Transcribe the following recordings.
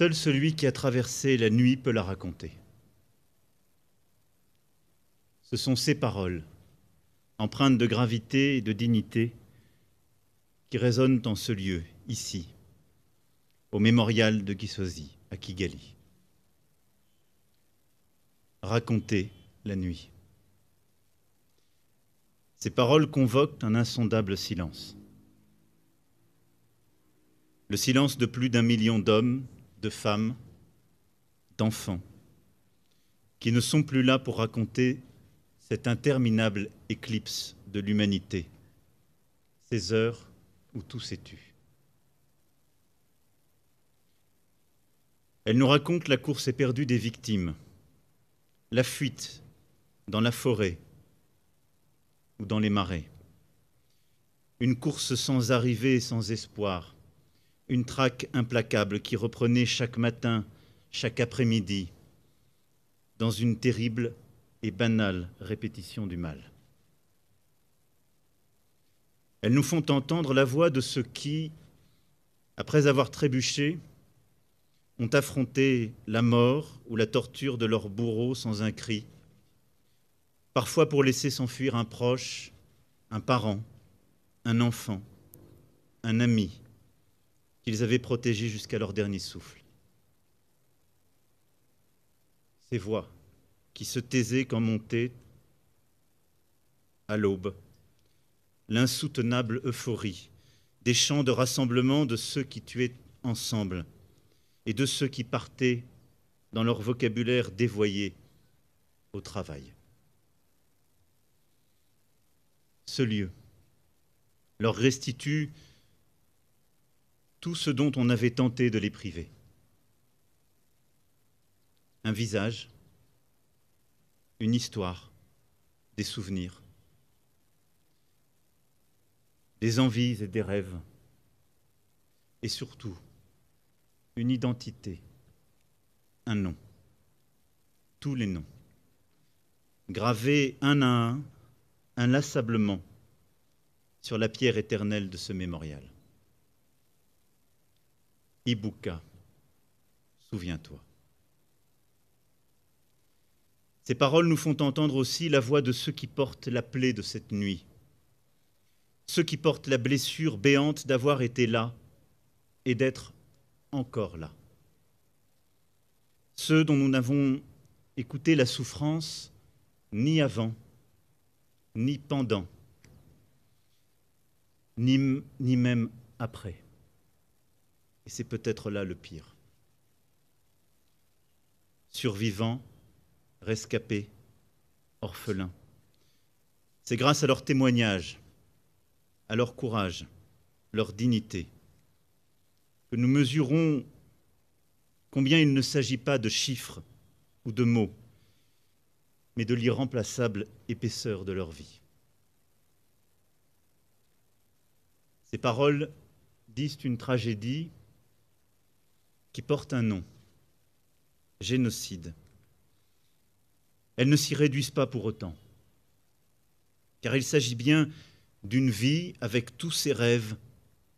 Seul celui qui a traversé la nuit peut la raconter. Ce sont ces paroles, empreintes de gravité et de dignité, qui résonnent en ce lieu, ici, au mémorial de Gisozi, à Kigali. Raconter la nuit. Ces paroles convoquent un insondable silence. Le silence de plus d'un million d'hommes, de femmes, d'enfants, qui ne sont plus là pour raconter cette interminable éclipse de l'humanité, ces heures où tout s'est tu. Elle nous raconte la course éperdue des victimes, la fuite dans la forêt ou dans les marais, une course sans arrivée et sans espoir, une traque implacable qui reprenait chaque matin, chaque après-midi, dans une terrible et banale répétition du mal. Elles nous font entendre la voix de ceux qui, après avoir trébuché, ont affronté la mort ou la torture de leur bourreau sans un cri, parfois pour laisser s'enfuir un proche, un parent, un enfant, un ami qu'ils avaient protégé jusqu'à leur dernier souffle. Ces voix qui se taisaient quand montait à l'aube l'insoutenable euphorie des chants de rassemblement de ceux qui tuaient ensemble et de ceux qui partaient dans leur vocabulaire dévoyé au travail. Ce lieu leur restitue tout ce dont on avait tenté de les priver. Un visage, une histoire, des souvenirs, des envies et des rêves, et surtout une identité, un nom, tous les noms, gravés un à un, inlassablement, sur la pierre éternelle de ce mémorial. Ibuka, souviens-toi. Ces paroles nous font entendre aussi la voix de ceux qui portent la plaie de cette nuit, ceux qui portent la blessure béante d'avoir été là et d'être encore là. Ceux dont nous n'avons écouté la souffrance ni avant, ni pendant, ni, ni même après. Et c'est peut-être là le pire. Survivants, rescapés, orphelins. C'est grâce à leur témoignage, à leur courage, leur dignité, que nous mesurons combien il ne s'agit pas de chiffres ou de mots, mais de l'irremplaçable épaisseur de leur vie. Ces paroles disent une tragédie qui porte un nom, génocide. Elles ne s'y réduisent pas pour autant, car il s'agit bien d'une vie avec tous ses rêves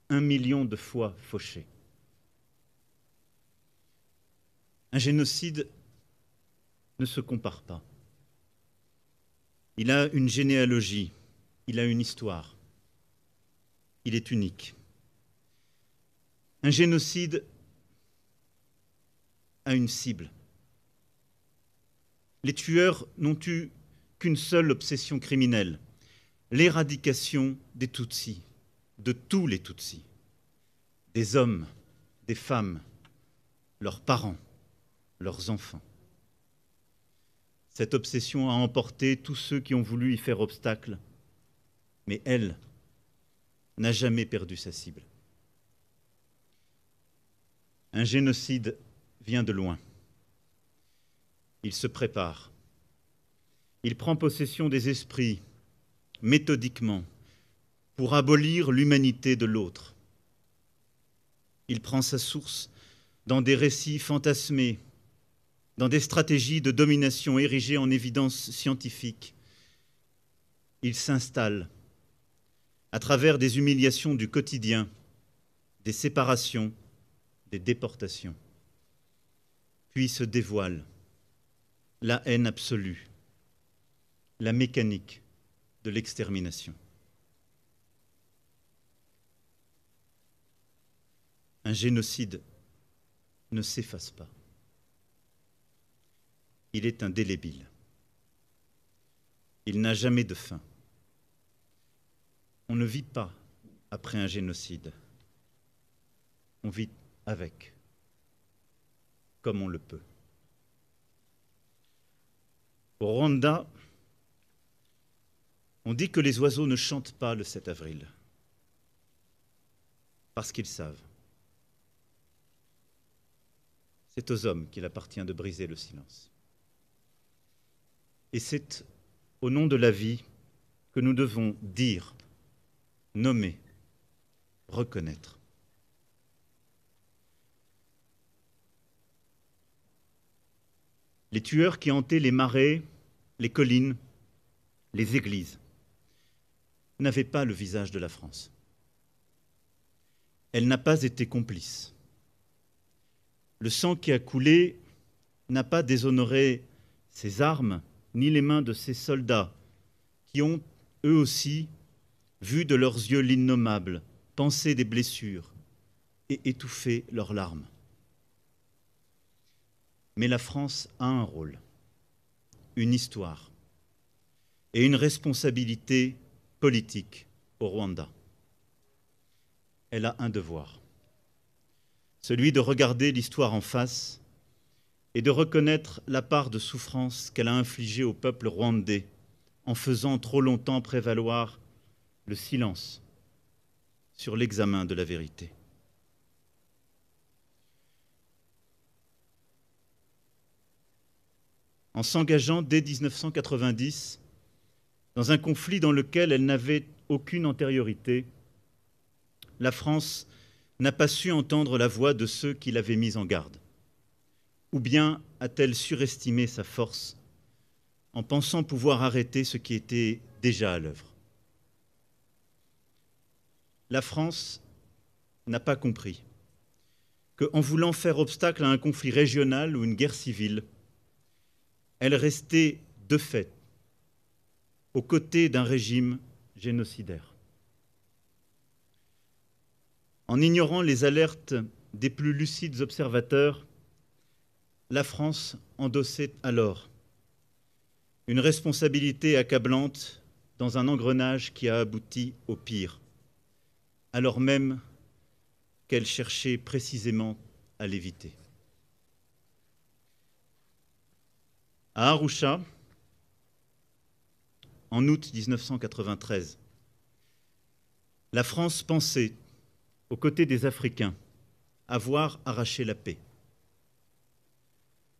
un million de fois fauchés. Un génocide ne se compare pas. Il a une généalogie, il a une histoire, il est unique. Un génocide a une cible. Les tueurs n'ont eu qu'une seule obsession criminelle, l'éradication des Tutsis, de tous les Tutsis, des hommes, des femmes, leurs parents, leurs enfants. Cette obsession a emporté tous ceux qui ont voulu y faire obstacle, mais elle n'a jamais perdu sa cible. Un génocide vient de loin. Il se prépare. Il prend possession des esprits méthodiquement pour abolir l'humanité de l'autre. Il prend sa source dans des récits fantasmés, dans des stratégies de domination érigées en évidence scientifique. Il s'installe à travers des humiliations du quotidien, des séparations, des déportations. Puis se dévoile la haine absolue, la mécanique de l'extermination. Un génocide ne s'efface pas. Il est indélébile. Il n'a jamais de fin. On ne vit pas après un génocide. On vit avec, comme on le peut. Au Rwanda, on dit que les oiseaux ne chantent pas le 7 avril, parce qu'ils savent. C'est aux hommes qu'il appartient de briser le silence. Et c'est au nom de la vie que nous devons dire, nommer, reconnaître. Les tueurs qui hantaient les marais, les collines, les églises n'avaient pas le visage de la France. Elle n'a pas été complice. Le sang qui a coulé n'a pas déshonoré ses armes ni les mains de ces soldats qui ont, eux aussi, vu de leurs yeux l'innommable, pensé des blessures et étouffé leurs larmes. Mais la France a un rôle, une histoire et une responsabilité politique au Rwanda. Elle a un devoir, celui de regarder l'histoire en face et de reconnaître la part de souffrance qu'elle a infligée au peuple rwandais en faisant trop longtemps prévaloir le silence sur l'examen de la vérité. En s'engageant dès 1990 dans un conflit dans lequel elle n'avait aucune antériorité, la France n'a pas su entendre la voix de ceux qui l'avaient mise en garde. Ou bien a-t-elle surestimé sa force en pensant pouvoir arrêter ce qui était déjà à l'œuvre? La France n'a pas compris qu'en voulant faire obstacle à un conflit régional ou une guerre civile, elle restait de fait aux côtés d'un régime génocidaire. En ignorant les alertes des plus lucides observateurs, la France endossait alors une responsabilité accablante dans un engrenage qui a abouti au pire, alors même qu'elle cherchait précisément à l'éviter. À Arusha, en août 1993, la France pensait, aux côtés des Africains, avoir arraché la paix.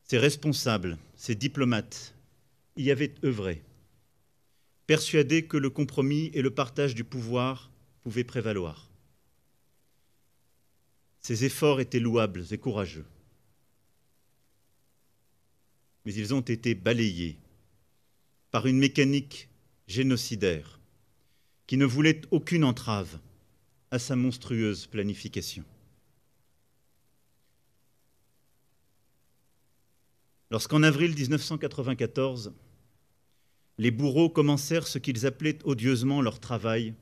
Ses responsables, ses diplomates y avaient œuvré, persuadés que le compromis et le partage du pouvoir pouvaient prévaloir. Ces efforts étaient louables et courageux, mais ils ont été balayés par une mécanique génocidaire qui ne voulait aucune entrave à sa monstrueuse planification. Lorsqu'en avril 1994, les bourreaux commencèrent ce qu'ils appelaient odieusement leur travail,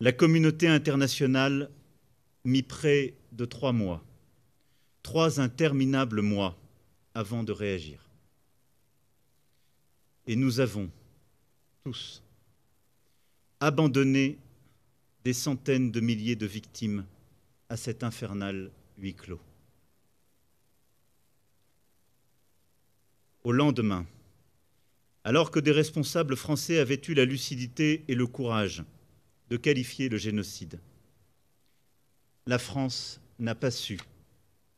la communauté internationale mit près de trois mois, trois interminables mois avant de réagir. Et nous avons tous abandonné des centaines de milliers de victimes à cet infernal huis clos. au lendemain, alors que des responsables français avaient eu la lucidité et le courage de qualifier le génocide. La France n'a pas su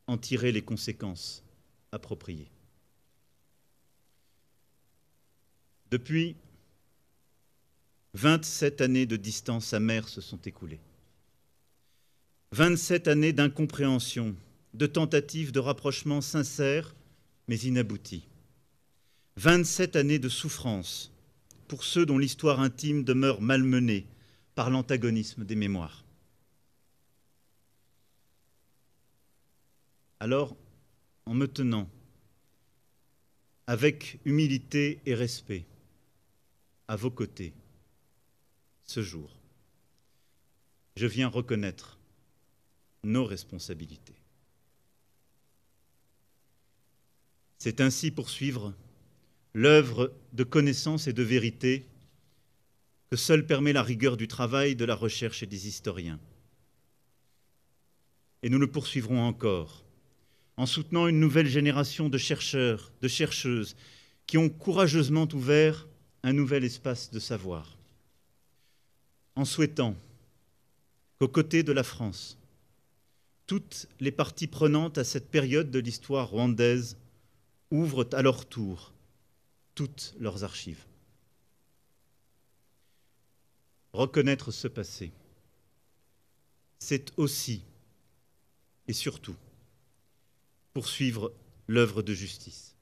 en tirer les conséquences appropriées. Depuis, 27 années de distance amère se sont écoulées. 27 années d'incompréhension, de tentatives de rapprochement sincères mais inabouties. 27 années de souffrance pour ceux dont l'histoire intime demeure malmenée par l'antagonisme des mémoires. Alors, en me tenant avec humilité et respect à vos côtés ce jour, je viens reconnaître nos responsabilités. C'est ainsi poursuivre l'œuvre de connaissance et de vérité que seule permet la rigueur du travail, de la recherche et des historiens. Et nous le poursuivrons encore en soutenant une nouvelle génération de chercheurs, de chercheuses, qui ont courageusement ouvert un nouvel espace de savoir, en souhaitant qu'aux côtés de la France, toutes les parties prenantes à cette période de l'histoire rwandaise ouvrent à leur tour toutes leurs archives. Reconnaître ce passé, c'est aussi et surtout poursuivre l'œuvre de justice.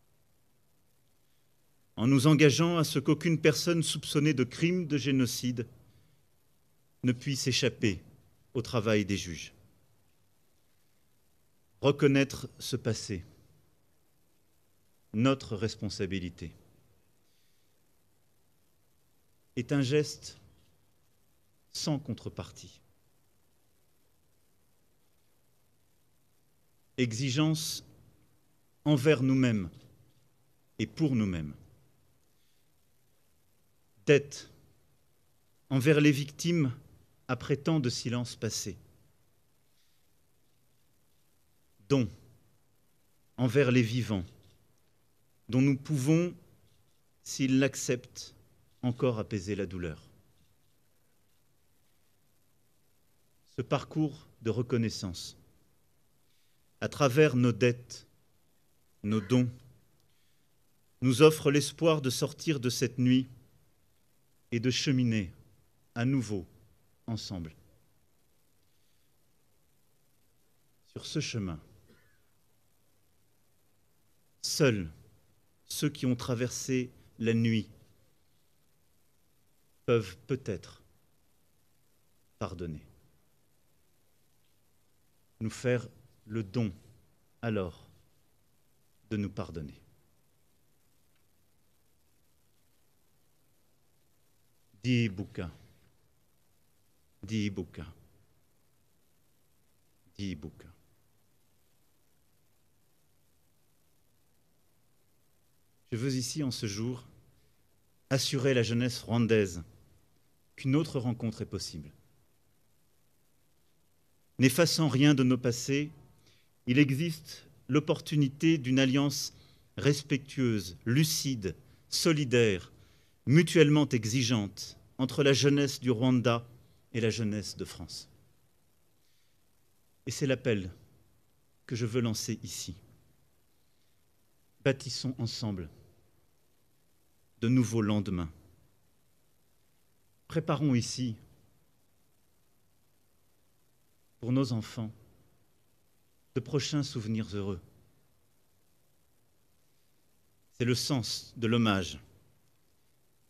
En nous engageant à ce qu'aucune personne soupçonnée de crime de génocide ne puisse échapper au travail des juges. Reconnaître ce passé, notre responsabilité, est un geste sans contrepartie. Exigence envers nous-mêmes et pour nous-mêmes. Dette envers les victimes après tant de silence passé. Don envers les vivants, dont nous pouvons, s'ils l'acceptent, encore apaiser la douleur. Ce parcours de reconnaissance, à travers nos dettes, nos dons, nous offre l'espoir de sortir de cette nuit et de cheminer à nouveau ensemble. Sur ce chemin, seuls ceux qui ont traversé la nuit peuvent peut-être pardonner. Nous faire le don alors de nous pardonner. Dis Bouka. Dis. Je veux ici, en ce jour, assurer la jeunesse rwandaise qu'une autre rencontre est possible. N'effaçant rien de nos passés, il existe l'opportunité d'une alliance respectueuse, lucide, solidaire, mutuellement exigeante entre la jeunesse du Rwanda et la jeunesse de France. Et c'est l'appel que je veux lancer ici. Bâtissons ensemble de nouveaux lendemains. Préparons ici pour nos enfants prochains souvenirs heureux. C'est le sens de l'hommage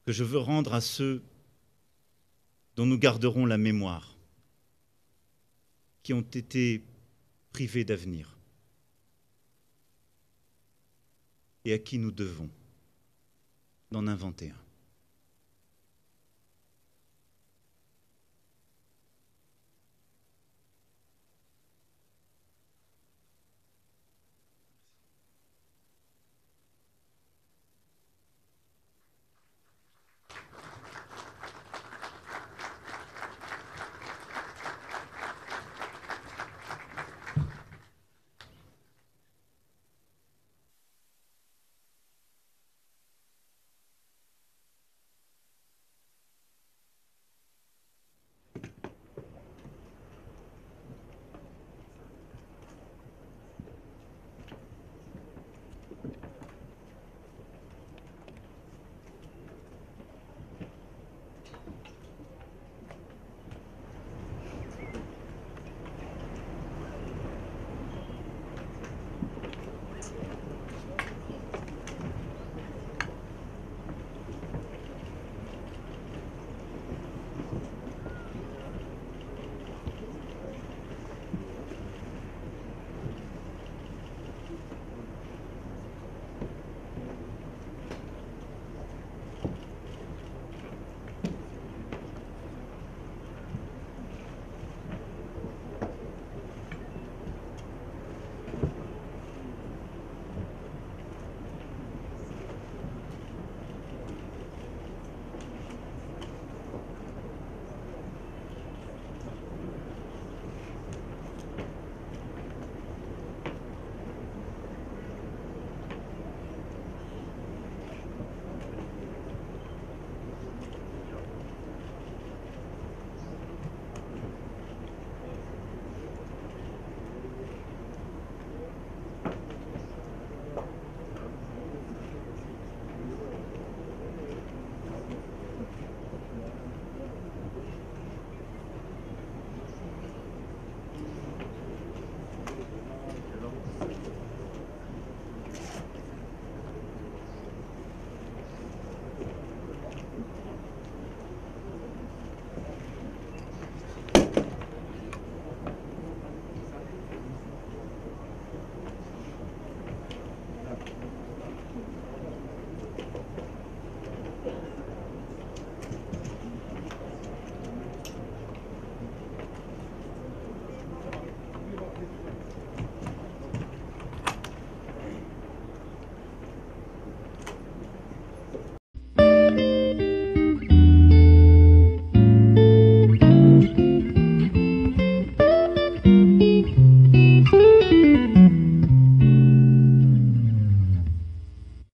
que je veux rendre à ceux dont nous garderons la mémoire, qui ont été privés d'avenir et à qui nous devons d'en inventer un.